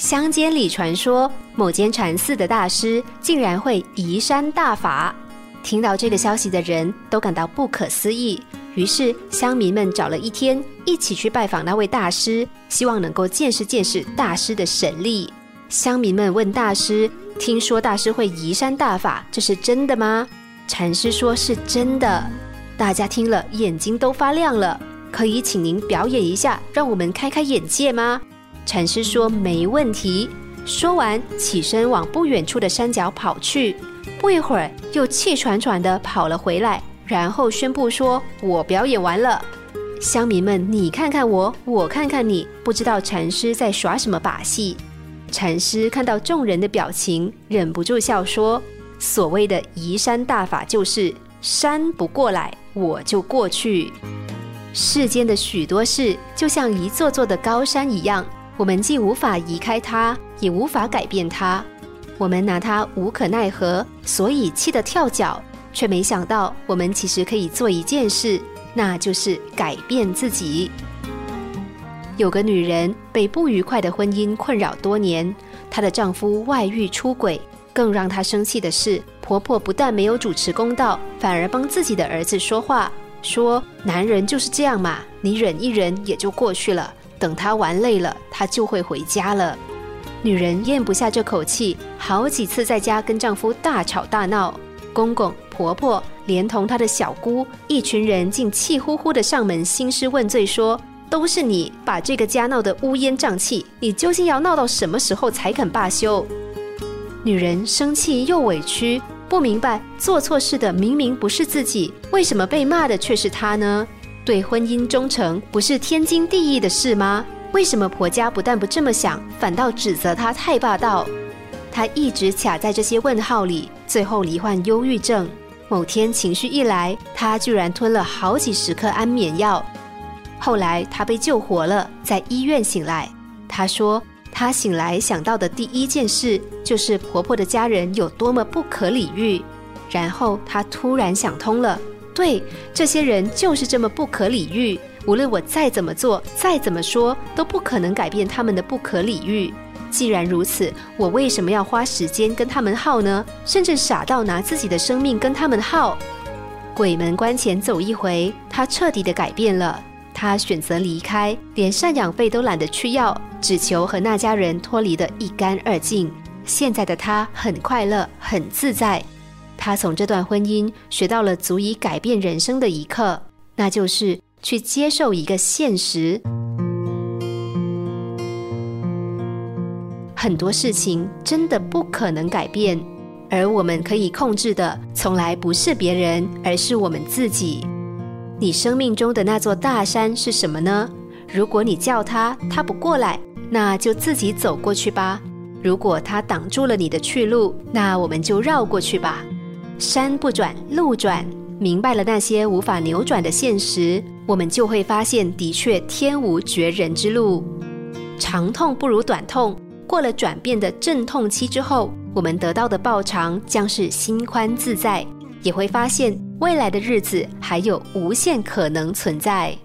乡间里传说，某间禅寺的大师竟然会移山大法。听到这个消息的人都感到不可思议，于是乡民们找了一天，一起去拜访那位大师，希望能够见识见识大师的神力。乡民们问大师：“听说大师会移山大法，这是真的吗？”禅师说：“是真的。”大家听了眼睛都发亮了。可以请您表演一下，让我们开开眼界吗？禅师说：“没问题。”说完，起身往不远处的山脚跑去。不一会儿，又气喘喘地跑了回来，然后宣布说：“我表演完了。”乡民们，你看看我，我看看你，不知道禅师在耍什么把戏。禅师看到众人的表情，忍不住笑说：“所谓的移山大法，就是山不过来，我就过去。世间的许多事，就像一座座的高山一样。”我们既无法移开它，也无法改变它。我们拿它无可奈何，所以气得跳脚，却没想到我们其实可以做一件事，那就是改变自己。有个女人被不愉快的婚姻困扰多年，她的丈夫外遇出轨，更让她生气的是，婆婆不但没有主持公道，反而帮自己的儿子说话，说男人就是这样嘛，你忍一忍也就过去了。等她玩累了，她就会回家了。女人咽不下这口气，好几次在家跟丈夫大吵大闹。公公婆婆连同她的小姑，一群人竟气呼呼的上门兴师问罪，说都是你把这个家闹得乌烟瘴气，你究竟要闹到什么时候才肯罢休？女人生气又委屈，不明白做错事的明明不是自己，为什么被骂的却是她呢？对婚姻忠诚不是天经地义的事吗？为什么婆家不但不这么想，反倒指责她太霸道？她一直卡在这些问号里，最后罹患忧郁症。某天情绪一来，她居然吞了好几十颗安眠药。后来她被救活了，在医院醒来。她说，她醒来想到的第一件事就是婆婆的家人有多么不可理喻。然后她突然想通了。对，这些人就是这么不可理喻。无论我再怎么做，再怎么说，都不可能改变他们的不可理喻。既然如此，我为什么要花时间跟他们耗呢？甚至傻到拿自己的生命跟他们耗？鬼门关前走一回，他彻底的改变了。他选择离开，连赡养费都懒得去要，只求和那家人脱离的一干二净。现在的他很快乐，很自在。他从这段婚姻学到了足以改变人生的一课，那就是去接受一个现实：很多事情真的不可能改变，而我们可以控制的，从来不是别人，而是我们自己。你生命中的那座大山是什么呢？如果你叫他，他不过来，那就自己走过去吧。如果他挡住了你的去路，那我们就绕过去吧。山不转路转，明白了那些无法扭转的现实，我们就会发现，的确天无绝人之路。长痛不如短痛，过了转变的阵痛期之后，我们得到的报偿将是心宽自在，也会发现未来的日子还有无限可能存在。